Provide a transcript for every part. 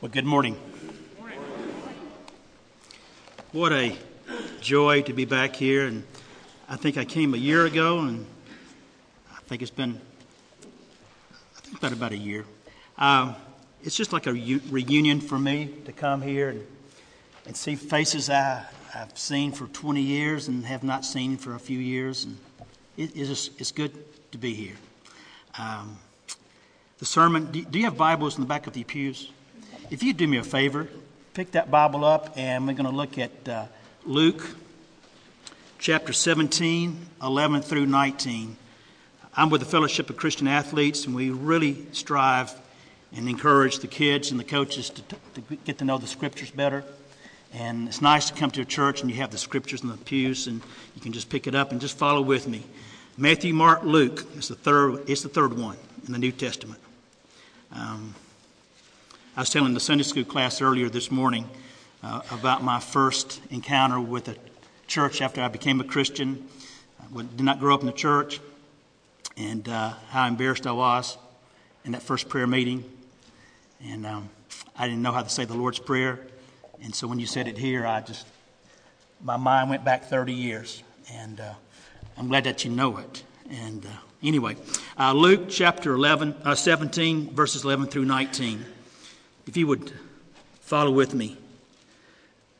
Well, good morning. What a joy to be back here. And I think I came a year ago, and I think it's been I think about about a year. Um, it's just like a u- reunion for me to come here and, and see faces I, I've seen for 20 years and have not seen for a few years. And it, it's, just, it's good to be here. Um, the sermon, do, do you have Bibles in the back of the pews? If you do me a favor, pick that Bible up and we're going to look at uh, Luke chapter 17, 11 through 19. I'm with the Fellowship of Christian Athletes, and we really strive and encourage the kids and the coaches to, to get to know the scriptures better. And it's nice to come to a church and you have the scriptures in the pews, and you can just pick it up and just follow with me. Matthew, Mark, Luke is the third. It's the third one in the New Testament. Um, I was telling the Sunday school class earlier this morning uh, about my first encounter with a church after I became a Christian. I did not grow up in the church, and uh, how embarrassed I was in that first prayer meeting. And um, I didn't know how to say the Lord's Prayer. And so when you said it here, I just, my mind went back 30 years. And uh, I'm glad that you know it. And uh, anyway, uh, Luke chapter 11, uh, 17, verses 11 through 19. If you would follow with me.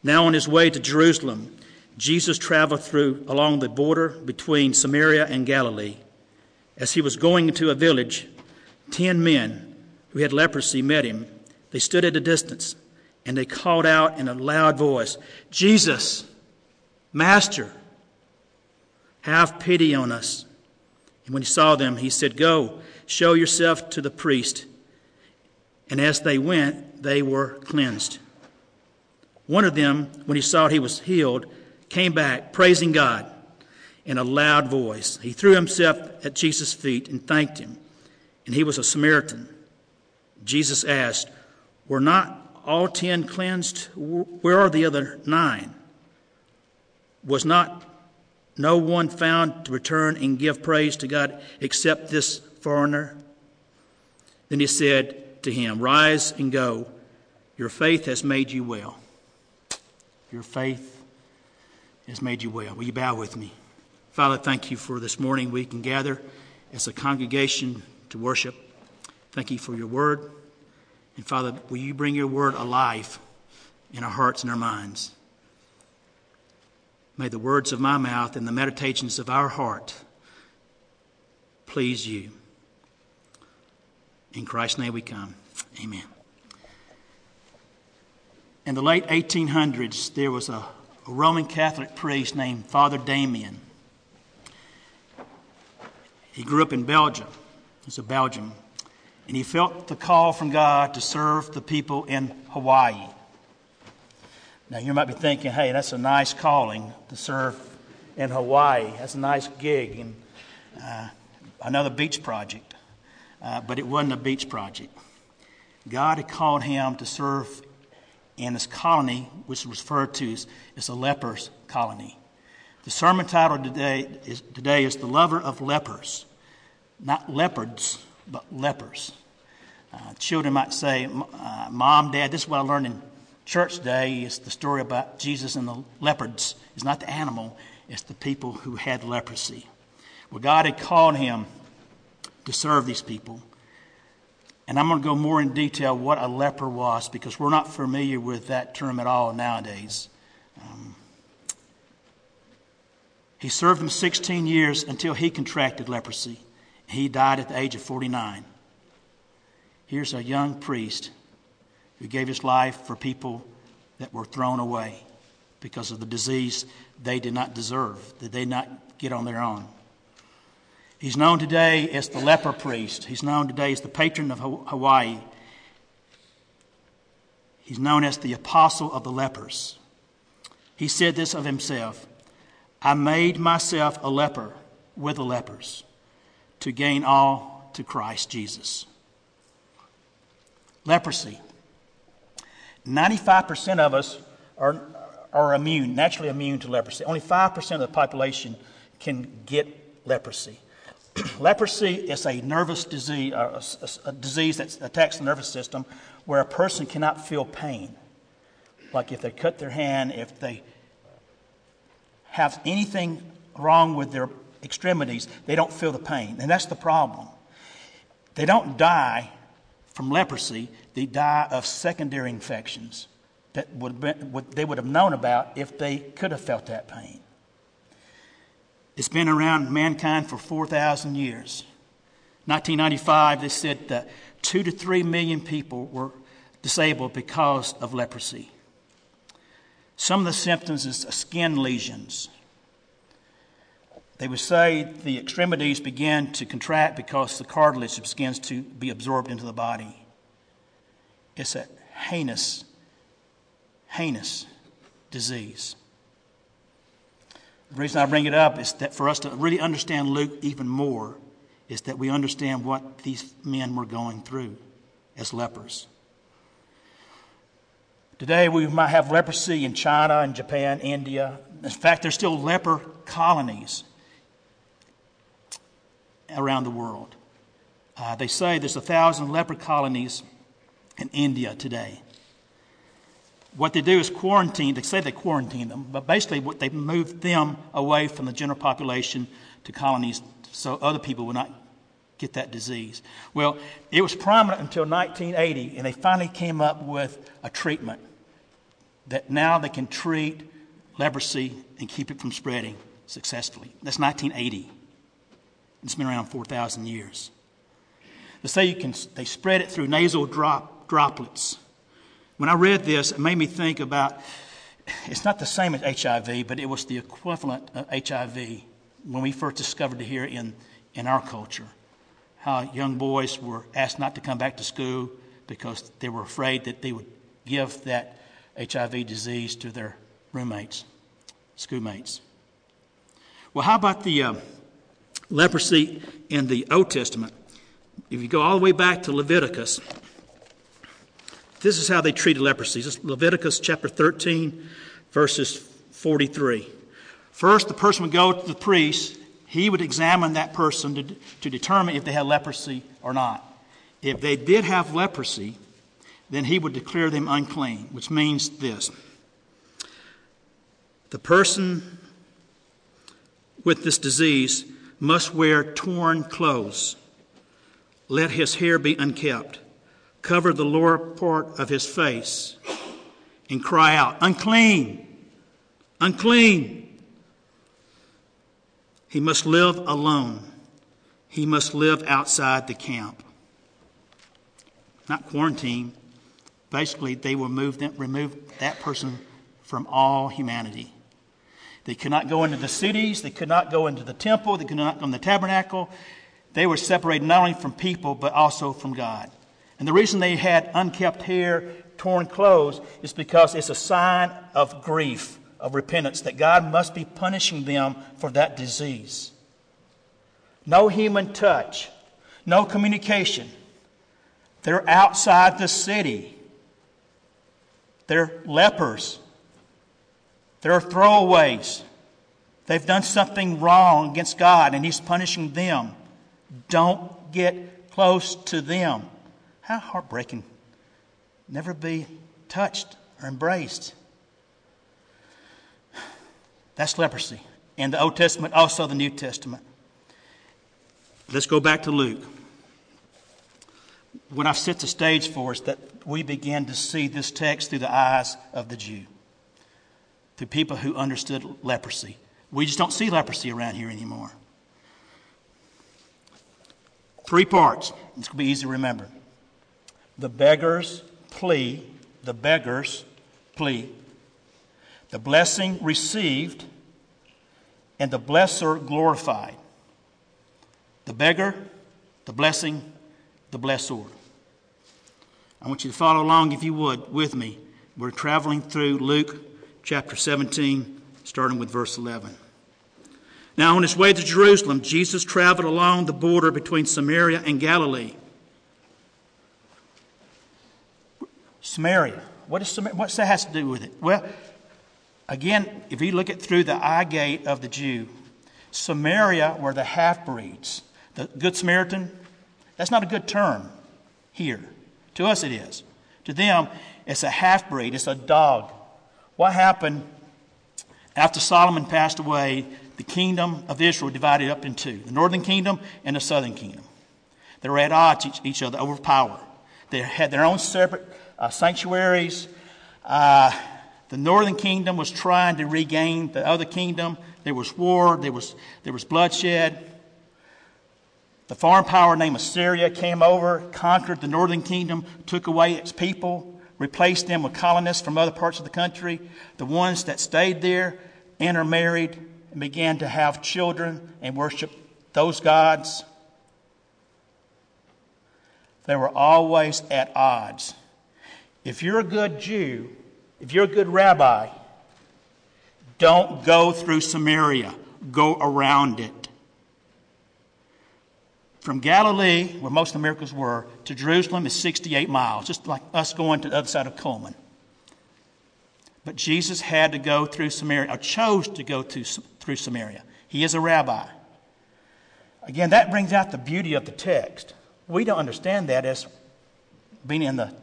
Now, on his way to Jerusalem, Jesus traveled through along the border between Samaria and Galilee. As he was going into a village, ten men who had leprosy met him. They stood at a distance and they called out in a loud voice, Jesus, Master, have pity on us. And when he saw them, he said, Go, show yourself to the priest. And as they went, they were cleansed. One of them, when he saw he was healed, came back, praising God in a loud voice. He threw himself at Jesus' feet and thanked him. And he was a Samaritan. Jesus asked, Were not all ten cleansed? Where are the other nine? Was not no one found to return and give praise to God except this foreigner? Then he said, to him, Rise and go. Your faith has made you well. Your faith has made you well. Will you bow with me? Father, thank you for this morning we can gather as a congregation to worship. Thank you for your word. And Father, will you bring your word alive in our hearts and our minds? May the words of my mouth and the meditations of our heart please you. In Christ's name we come. Amen. In the late 1800s, there was a, Roman Catholic priest named Father Damien. He grew up in Belgium. He's a Belgian. And he felt the call from God to serve the people in Hawaii. Now, you might be thinking, hey, that's a nice calling to serve in Hawaii. That's a nice gig and uh, another beach project. Uh, but it wasn't a beach project. God had called him to serve in this colony, which is referred to as, a leper's colony. The sermon title today is, today is The Lover of Lepers. Not leopards, but lepers. Uh, children might say, uh, Mom, Dad, this is what I learned in church today. It's the story about Jesus and the leopards. It's not the animal, it's the people who had leprosy. Well, God had called him to serve these people. And I'm going to go more in detail what a leper was because we're not familiar with that term at all nowadays. Um, he served them 16 years until he contracted leprosy. He died at the age of 49. Here's a young priest who gave his life for people that were thrown away because of the disease they did not deserve, that they not get on their own. He's known today as the leper priest. He's known today as the patron of Hawaii. He's known as the apostle of the lepers. He said this of himself I made myself a leper with the lepers to gain all to Christ Jesus. Leprosy. 95% of us are, are immune, naturally immune to leprosy. Only 5% of the population can get leprosy. leprosy is a nervous disease, uh, a, a, a disease that attacks the nervous system where a person cannot feel pain. Like if they cut their hand, if they have anything wrong with their extremities, they don't feel the pain. And that's the problem. They don't die from leprosy, they die of secondary infections that would been, would, they would have known about if they could have felt that pain. It's been around mankind for 4,000 years. 1995, they said that two to three million people were disabled because of leprosy. Some of the symptoms is skin lesions. They would say the extremities begin to contract because the cartilage begins to be absorbed into the body. It's a heinous, heinous disease. The reason I bring it up is that for us to really understand Luke even more, is that we understand what these men were going through as lepers. Today, we might have leprosy in China and Japan, India. In fact, there's still leper colonies around the world. Uh, they say there's a thousand leper colonies in India today. What they do is quarantine, they say they quarantine them, but basically what they move them away from the general population to colonies so other people will not get that disease. Well, it was prominent until 1980, and they finally came up with a treatment that now they can treat leprosy and keep it from spreading successfully. That's 1980. It's been around 4,000 years. They say you can, they spread it through nasal drop, droplets. When I read this, it made me think about it's not the same as HIV, but it was the equivalent of HIV when we first discovered it here in, in our culture. How young boys were asked not to come back to school because they were afraid that they would give that HIV disease to their roommates, schoolmates. Well, how about the uh, leprosy in the Old Testament? If you go all the way back to Leviticus, this is how they treated leprosy. This is Leviticus chapter 13, verses 43. First, the person would go to the priest. He would examine that person to, to determine if they had leprosy or not. If they did have leprosy, then he would declare them unclean, which means this the person with this disease must wear torn clothes, let his hair be unkept, cover the lower part of his face, and cry out, Unclean! Unclean! He must live alone. He must live outside the camp. Not quarantine, Basically, they will remove, them, remove that person from all humanity. They could not go into the cities, they could not go into the temple, they could not go in the tabernacle. They were separated not only from people, but also from God. And the reason they had unkept hair, torn clothes, is because it's a sign of grief, of repentance, that God must be punishing them for that disease. No human touch, no communication. They're outside the city. They're lepers. They're throwaways. They've done something wrong against God and He's punishing them. Don't get close to them. How heartbreaking. Never be touched or embraced. That's leprosy. In the Old Testament, also the New Testament. Let's go back to Luke. What I've set the stage for is that we begin to see this text through the eyes of the Jew, through people who understood leprosy. We just don't see leprosy around here anymore. Three parts. It's going to be easy to remember. The beggar's plea, the beggar's plea, the blessing received, and the blesser glorified. The beggar, the blessing, the blessor. I want you to follow along, if you would, with me. We're traveling through Luke chapter 17, starting with verse 11. Now, on his way to Jerusalem, Jesus traveled along the border between Samaria and Galilee. Samaria. What does Samaria, what's that has to do with it? Well, again, if you look at through the eye gate of the Jew, Samaria were the half breeds. the Good Samaritan, that's not a good term here. To us, it is. To them, it's a half breed, it's a dog. What happened after Solomon passed away? The kingdom of Israel divided up in two the northern kingdom and the southern kingdom. They were at odds each, each other over power. They had their own separate uh, sanctuaries. Uh, the northern kingdom was trying to regain the other kingdom. There was war, there was, there was bloodshed. The foreign power named Assyria came over, conquered the northern kingdom, took away its people, replaced them with colonists from other parts of the country. The ones that stayed there intermarried and began to have children and worship those gods. They were always at odds. If you're a good Jew, if you're a good rabbi, don't go through Samaria, go around it. From Galilee, where most of the miracles were, to Jerusalem is 68 miles, just like us going to the other side of Cullman. But Jesus had to go through Samaria, or chose to go through, through Samaria. He is a rabbi. Again, that brings out the beauty of the text. We don't understand that as being in the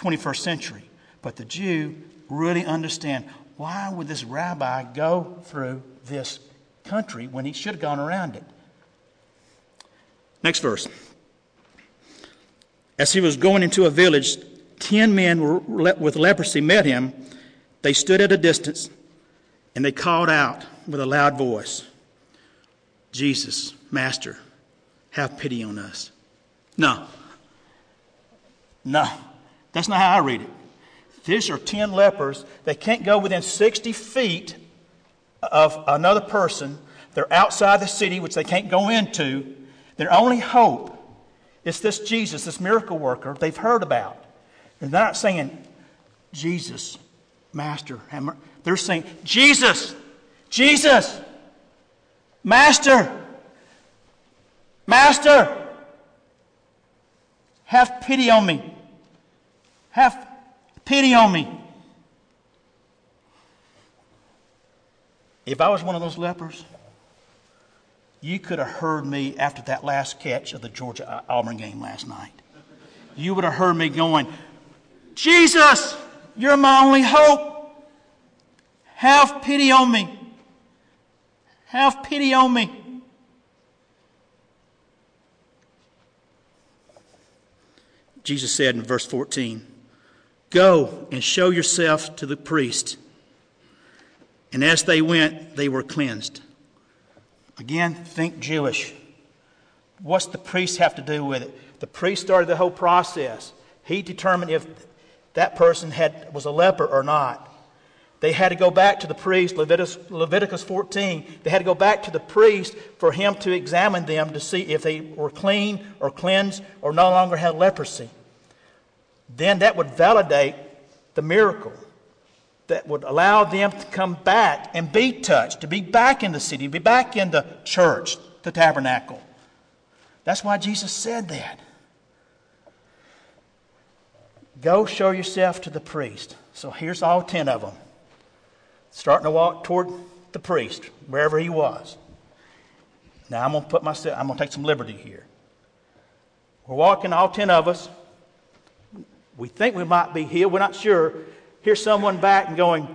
21st century. But the Jew really understand why would this rabbi go through this country when he should have gone around it? Next verse. As he was going into a village, ten men with leprosy met him. They stood at a distance and they called out with a loud voice Jesus, Master, have pity on us. No. No. That's not how I read it. These are 10 lepers. They can't go within 60 feet of another person. They're outside the city, which they can't go into. Their only hope is this Jesus, this miracle worker they've heard about. And they're not saying, Jesus, Master. They're saying, Jesus, Jesus, Master, Master, have pity on me. Have pity on me. If I was one of those lepers, you could have heard me after that last catch of the Georgia Auburn game last night. You would have heard me going, Jesus, you're my only hope. Have pity on me. Have pity on me. Jesus said in verse 14, Go and show yourself to the priest. And as they went, they were cleansed. Again, think Jewish. What's the priest have to do with it? The priest started the whole process. He determined if that person had, was a leper or not. They had to go back to the priest, Leviticus, Leviticus 14. They had to go back to the priest for him to examine them to see if they were clean or cleansed or no longer had leprosy. Then that would validate the miracle that would allow them to come back and be touched, to be back in the city, to be back in the church, the tabernacle. That's why Jesus said that. Go show yourself to the priest. So here's all ten of them, starting to walk toward the priest, wherever he was. Now I'm going to put myself, I'm going to take some liberty here. We're walking, all ten of us. We think we might be healed. We're not sure hear someone back and going,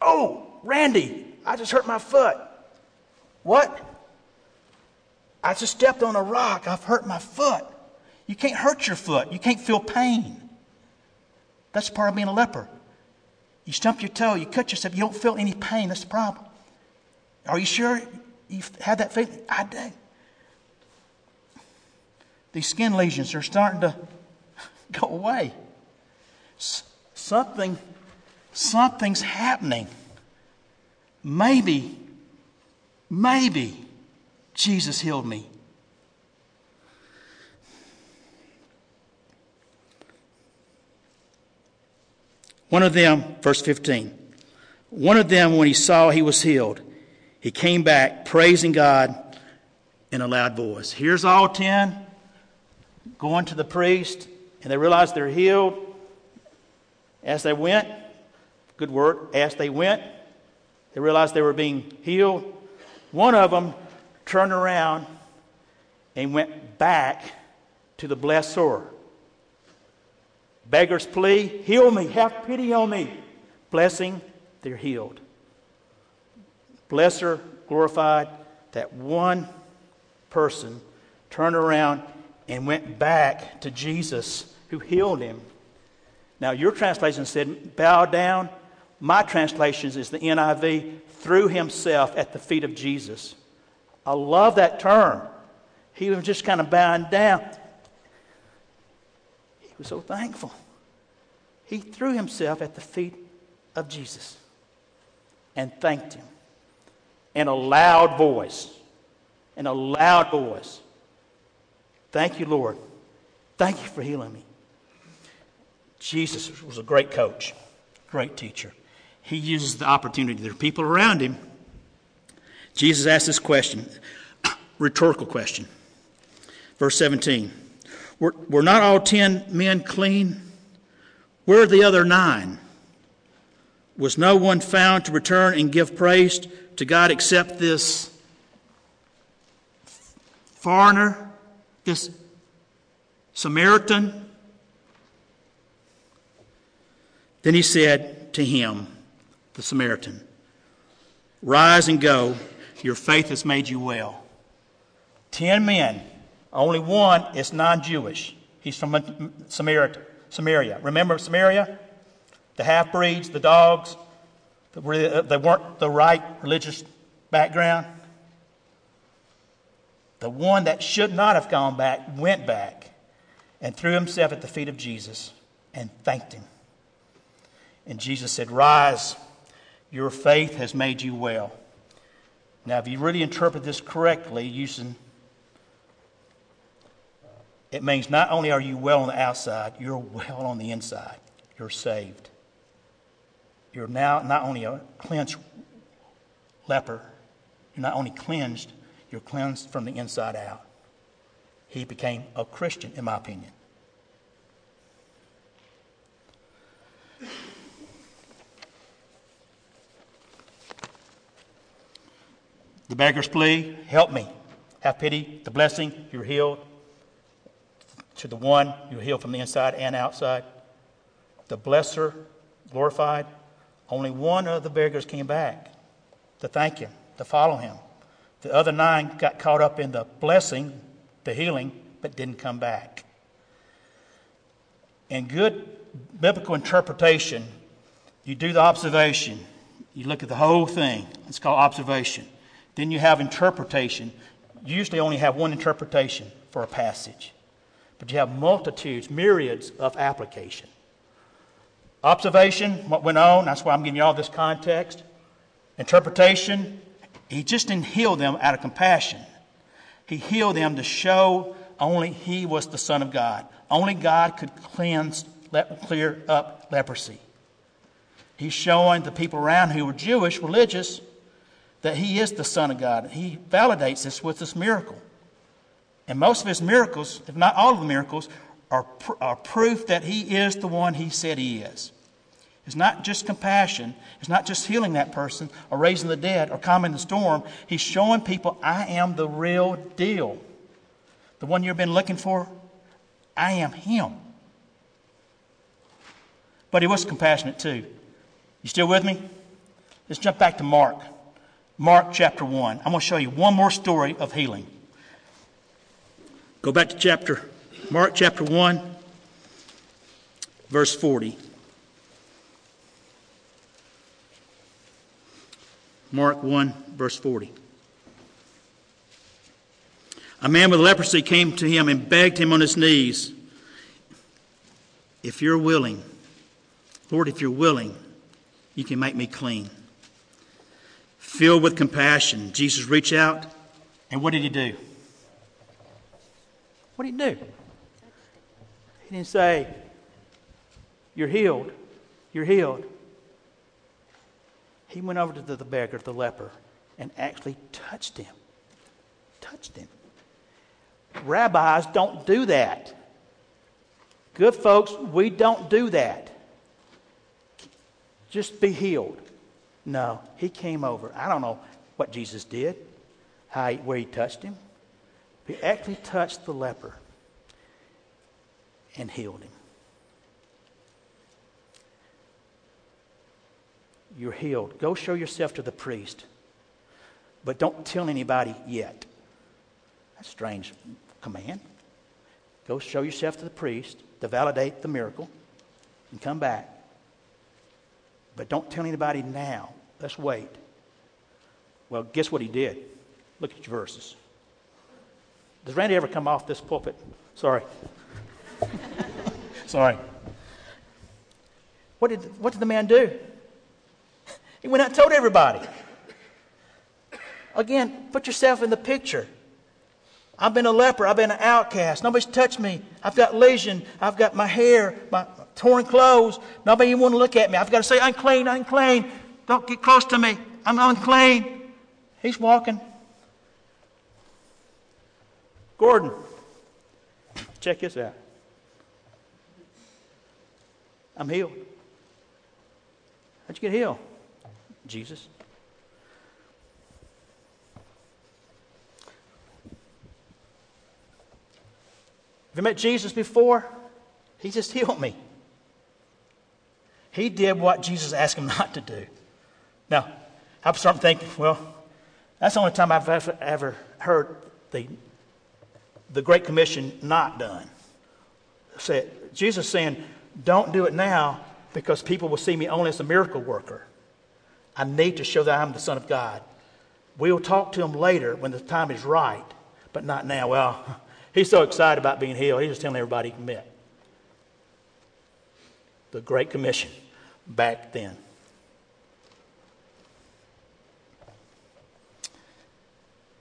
Oh, Randy, I just hurt my foot. What? I just stepped on a rock. I've hurt my foot. You can't hurt your foot. You can't feel pain. That's part of being a leper. You stump your toe, you cut yourself, you don't feel any pain. That's the problem. Are you sure you've had that feeling? I do. These skin lesions are starting to go away something, something's happening. Maybe, maybe Jesus healed me. One of them, verse 15, one of them, when he saw he was healed, he came back praising God in a loud voice. Here's all ten going to the priest, and they realized they're healed. As they went, good word, as they went, they realized they were being healed. One of them turned around and went back to the blessor. Beggar's plea, heal me, have pity on me. Blessing, they're healed. Blesser, glorified, that one person turned around and went back to Jesus who healed him. Now, your translation said, bow down. My translation is the NIV, threw himself at the feet of Jesus. I love that term. He was just kind of bowing down. He was so thankful. He threw himself at the feet of Jesus and thanked him in a loud voice. In a loud voice. Thank you, Lord. Thank you for healing me. Jesus was a great coach, great teacher. He uses the opportunity. There are people around him. Jesus asked this question, rhetorical question. Verse 17 Were, were not all ten men clean? Where are the other nine? Was no one found to return and give praise to God except this foreigner, this Samaritan? Then he said to him, the Samaritan, Rise and go, your faith has made you well. Ten men, only one is non Jewish. He's from Samaria. Remember Samaria? The half breeds, the dogs, they weren't the right religious background. The one that should not have gone back went back and threw himself at the feet of Jesus and thanked him. And Jesus said, Rise, your faith has made you well. Now, if you really interpret this correctly, using it means not only are you well on the outside, you're well on the inside. You're saved. You're now not only a cleansed leper, you're not only cleansed, you're cleansed from the inside out. He became a Christian, in my opinion. The beggar's plea, help me. Have pity, the blessing, you're healed. To the one, you're healed from the inside and outside. The blesser, glorified. Only one of the beggars came back to thank him, to follow him. The other nine got caught up in the blessing, the healing, but didn't come back. In good biblical interpretation, you do the observation, you look at the whole thing. It's called observation. Then you have interpretation. You usually only have one interpretation for a passage, but you have multitudes, myriads of application. Observation, what went on, that's why I'm giving you all this context. Interpretation, he just didn't heal them out of compassion. He healed them to show only he was the Son of God. Only God could cleanse, clear up leprosy. He's showing the people around who were Jewish, religious, that he is the Son of God. He validates this with this miracle. And most of his miracles, if not all of the miracles, are, pr- are proof that he is the one he said he is. It's not just compassion. It's not just healing that person or raising the dead or calming the storm. He's showing people, I am the real deal. The one you've been looking for, I am him. But he was compassionate too. You still with me? Let's jump back to Mark. Mark chapter 1. I'm going to show you one more story of healing. Go back to chapter Mark chapter 1 verse 40. Mark 1 verse 40. A man with leprosy came to him and begged him on his knees, If you're willing, Lord, if you're willing, you can make me clean. Filled with compassion, Jesus reached out, and what did he do? What did he do? He didn't say, You're healed. You're healed. He went over to the beggar, the leper, and actually touched him. Touched him. Rabbis don't do that. Good folks, we don't do that. Just be healed. No, he came over. I don't know what Jesus did, how he, where he touched him. He actually touched the leper and healed him. You're healed. Go show yourself to the priest, but don't tell anybody yet. That's a strange command. Go show yourself to the priest to validate the miracle and come back. But don't tell anybody now. Let's wait. Well, guess what he did? Look at your verses. Does Randy ever come off this pulpit? Sorry. Sorry. What did, what did the man do? He went out and told everybody. Again, put yourself in the picture. I've been a leper. I've been an outcast. Nobody's touched me. I've got lesion. I've got my hair, my torn clothes. Nobody even want to look at me. I've got to say, unclean, unclean. Don't get close to me. I'm unclean. He's walking. Gordon, check this out. I'm healed. How'd you get healed? Jesus. Have you met Jesus before? He just healed me. He did what Jesus asked him not to do. Now, I'm starting thinking, well, that's the only time I've ever, ever heard the, the Great Commission not done. Said, Jesus saying, don't do it now because people will see me only as a miracle worker. I need to show that I'm the Son of God. We'll talk to him later when the time is right, but not now. Well, he's so excited about being healed, he's just telling everybody he met. The Great Commission back then.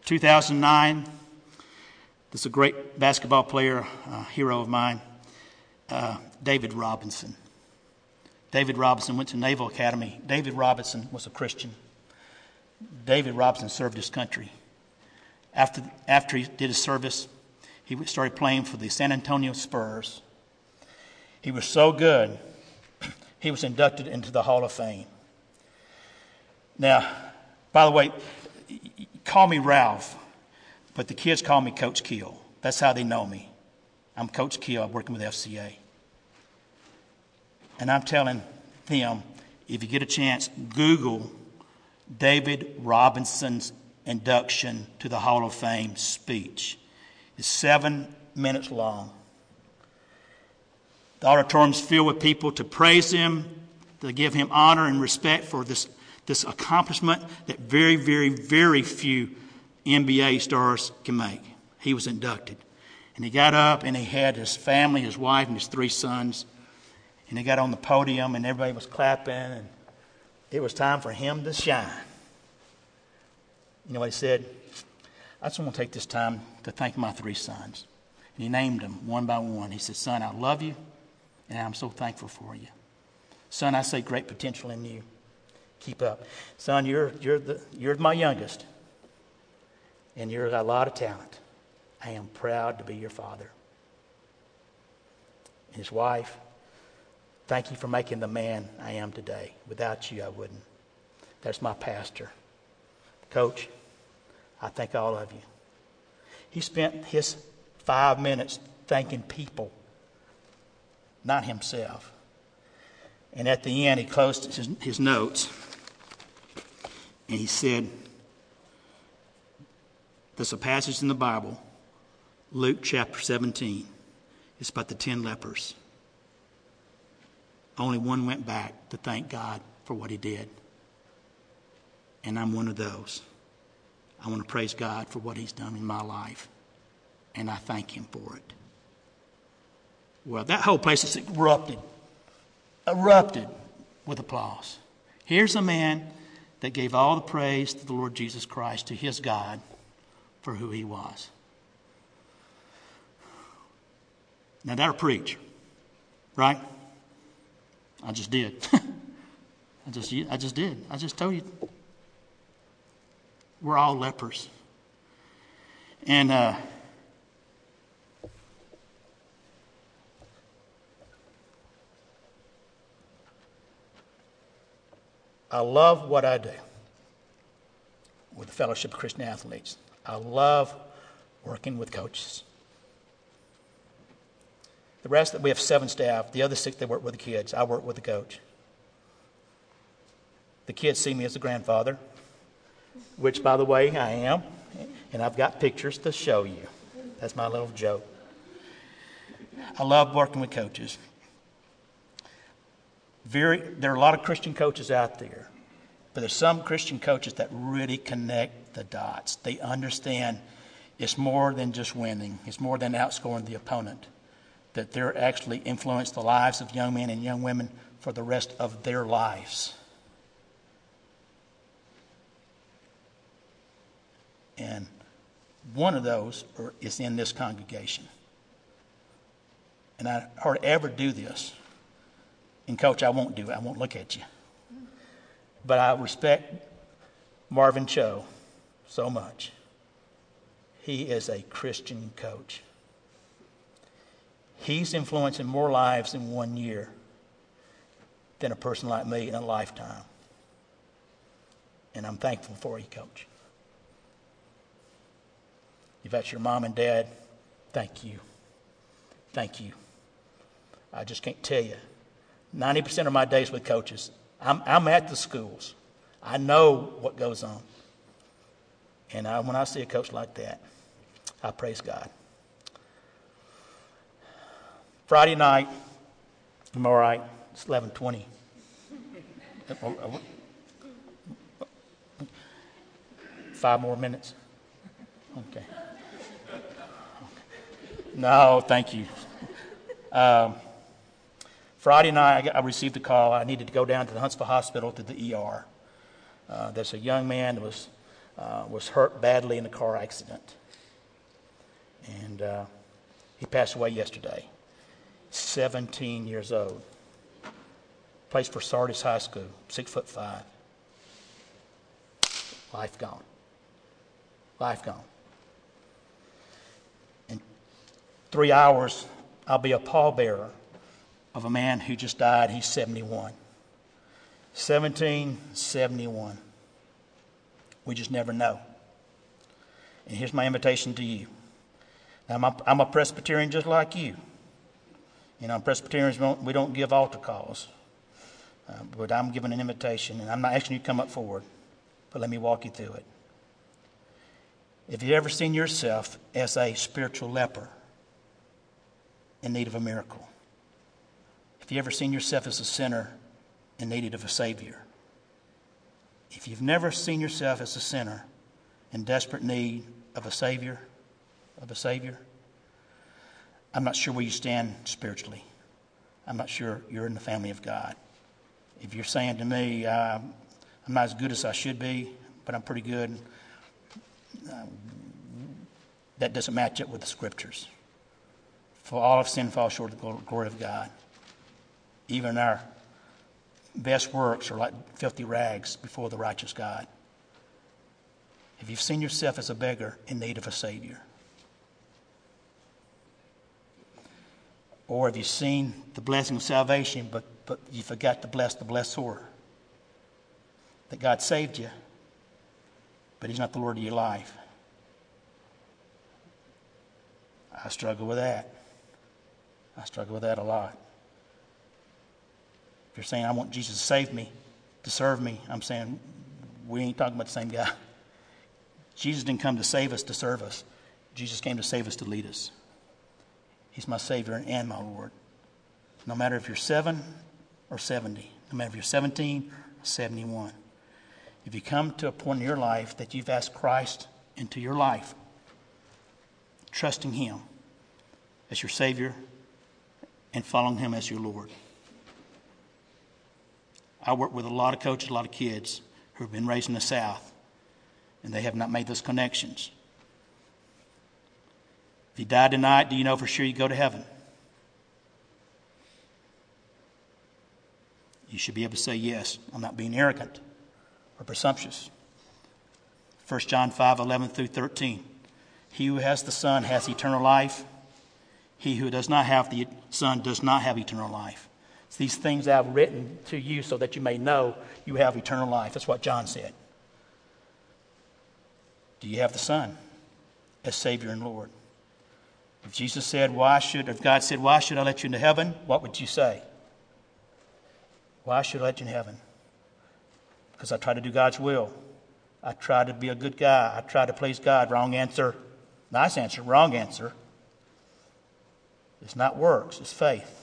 2009. This is a great basketball player, a hero of mine, uh, David Robinson. David Robinson went to Naval Academy. David Robinson was a Christian. David Robinson served his country. After, after he did his service, he started playing for the San Antonio Spurs. He was so good, he was inducted into the Hall of Fame. Now, by the way, call me Ralph, but the kids call me Coach Keel. That's how they know me. I'm Coach Keel. I'm working with FCA. And I'm telling them, if you get a chance, Google David Robinson's induction to the Hall of Fame speech. It's seven minutes long. The auditorium's filled with people to praise him, to give him honor and respect for this this accomplishment that very, very, very few NBA stars can make. He was inducted. And he got up and he had his family, his wife, and his three sons. And he got on the podium and everybody was clapping. And it was time for him to shine. You know what he said? I just want to take this time to thank my three sons. And he named them one by one. He said, Son, I love you, and I'm so thankful for you. Son, I see great potential in you keep up. Son, you're, you're, the, you're my youngest, and you've got a lot of talent. I am proud to be your father. And his wife, thank you for making the man I am today. Without you, I wouldn't. That's my pastor. Coach, I thank all of you. He spent his five minutes thanking people, not himself. And at the end, he closed his, his notes. And he said, There's a passage in the Bible, Luke chapter 17. It's about the ten lepers. Only one went back to thank God for what he did. And I'm one of those. I want to praise God for what he's done in my life. And I thank him for it. Well, that whole place is erupted, erupted with applause. Here's a man that gave all the praise to the Lord Jesus Christ, to his God, for who he was. Now, that'll preach, right? I just did. I just, I just did. I just told you. We're all lepers. And uh, I love what I do with the Fellowship of Christian Athletes. I love working with coaches. The rest, we have seven staff. The other six, they work with the kids. I work with the coach. The kids see me as a grandfather, which, by the way, I am. And I've got pictures to show you. That's my little joke. I love working with coaches. Very, there are a lot of Christian coaches out there, but there's some Christian coaches that really connect the dots. They understand it's more than just winning, it's more than outscoring the opponent. That they're actually influence the lives of young men and young women for the rest of their lives. And one of those is in this congregation. And I hardly ever do this. And, Coach, I won't do it. I won't look at you. But I respect Marvin Cho so much. He is a Christian coach. He's influencing more lives in one year than a person like me in a lifetime. And I'm thankful for you, Coach. If that's your mom and dad, thank you. Thank you. I just can't tell you. 90% of my days with coaches, I'm, I'm at the schools. I know what goes on. And I, when I see a coach like that, I praise God. Friday night, I'm all right. It's 11:20. Five more minutes. Okay. No, thank you. Um, Friday night, I received a call. I needed to go down to the Huntsville Hospital to the ER. Uh, there's a young man that was, uh, was hurt badly in a car accident. And uh, he passed away yesterday. 17 years old. Plays for Sardis High School, six foot five. Life gone. Life gone In three hours, I'll be a pallbearer of a man who just died. He's 71. 1771. We just never know. And here's my invitation to you. Now, I'm a, I'm a Presbyterian just like you. You know, Presbyterians, we don't give altar calls. Uh, but I'm giving an invitation, and I'm not asking you to come up forward, but let me walk you through it. If you've ever seen yourself as a spiritual leper, in need of a miracle. If you ever seen yourself as a sinner in need of a Savior, if you've never seen yourself as a sinner in desperate need of a Savior, of a Savior, I'm not sure where you stand spiritually. I'm not sure you're in the family of God. If you're saying to me, uh, I'm not as good as I should be, but I'm pretty good, uh, that doesn't match up with the scriptures. For all of sin falls short of the glory of God. Even our best works are like filthy rags before the righteous God. Have you've seen yourself as a beggar in need of a Savior? Or have you seen the blessing of salvation, but, but you forgot to bless the blessor? That God saved you, but He's not the Lord of your life. I struggle with that. I struggle with that a lot. If you're saying, I want Jesus to save me, to serve me, I'm saying, we ain't talking about the same guy. Jesus didn't come to save us, to serve us. Jesus came to save us, to lead us. He's my Savior and my Lord. No matter if you're 7 or 70, no matter if you're 17 or 71, if you come to a point in your life that you've asked Christ into your life, trusting Him as your Savior and following Him as your Lord. I work with a lot of coaches, a lot of kids who have been raised in the South, and they have not made those connections. If you die tonight, do you know for sure you go to heaven? You should be able to say, Yes, I'm not being arrogant or presumptuous. 1 John 5 11 through 13. He who has the Son has eternal life. He who does not have the Son does not have eternal life. It's these things I've written to you so that you may know you have eternal life. That's what John said. Do you have the Son? as Savior and Lord. If Jesus said, Why should, if God said, Why should I let you into heaven? What would you say? Why should I let you in heaven? Because I try to do God's will. I try to be a good guy. I try to please God. Wrong answer. Nice answer. Wrong answer. It's not works, it's faith.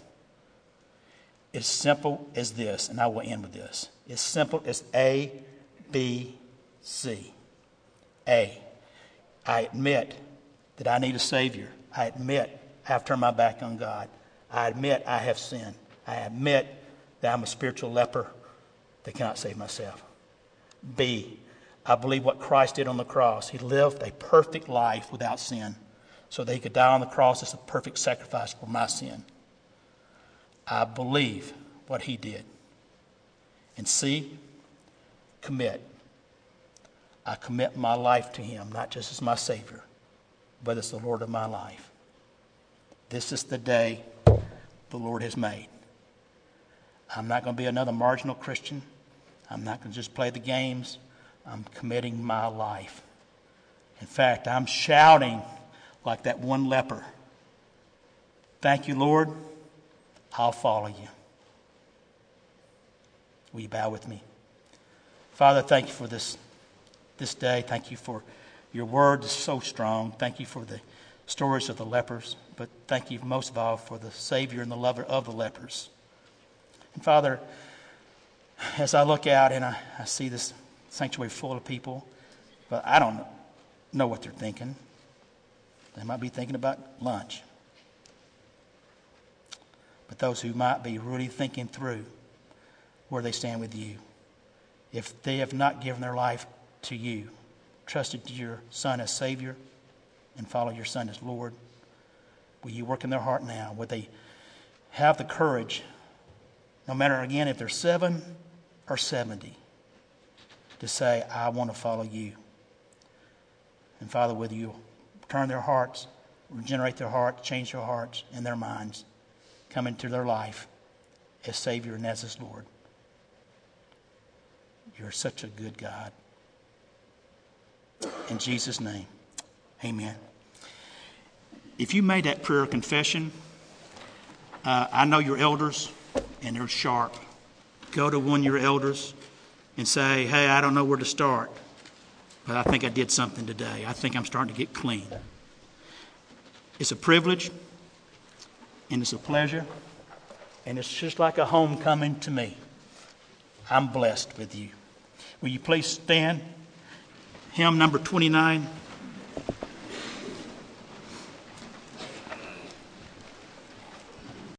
It's simple as this, and I will end with this. It's simple as A, B, C. A. I admit that I need a Savior. I admit I have turned my back on God. I admit I have sinned. I admit that I'm a spiritual leper that cannot save myself. B. I believe what Christ did on the cross. He lived a perfect life without sin so that he could die on the cross as a perfect sacrifice for my sin. I believe what he did. And C. Commit. I commit my life to him, not just as my Savior, but as the Lord of my life. This is the day the Lord has made. I'm not going to be another marginal Christian. I'm not going to just play the games. I'm committing my life. In fact, I'm shouting like that one leper Thank you, Lord. I'll follow you. Will you bow with me? Father, thank you for this, this day. Thank you for your word is so strong. Thank you for the stories of the lepers, but thank you most of all for the Savior and the lover of the lepers. And Father, as I look out and I, I see this sanctuary full of people, but I don't know what they're thinking. They might be thinking about lunch. But those who might be really thinking through where they stand with you, if they have not given their life to you, trusted your Son as Savior, and follow your Son as Lord, will you work in their heart now? Would they have the courage, no matter again if they're seven or 70, to say, I want to follow you? And Father, will you turn their hearts, regenerate their hearts, change their hearts and their minds, come into their life as Savior and as His Lord? You're such a good God. In Jesus' name, amen. If you made that prayer confession, uh, I know your elders, and they're sharp. Go to one of your elders and say, Hey, I don't know where to start, but I think I did something today. I think I'm starting to get clean. It's a privilege, and it's a pleasure, and it's just like a homecoming to me. I'm blessed with you. Will you please stand? Hymn number 29.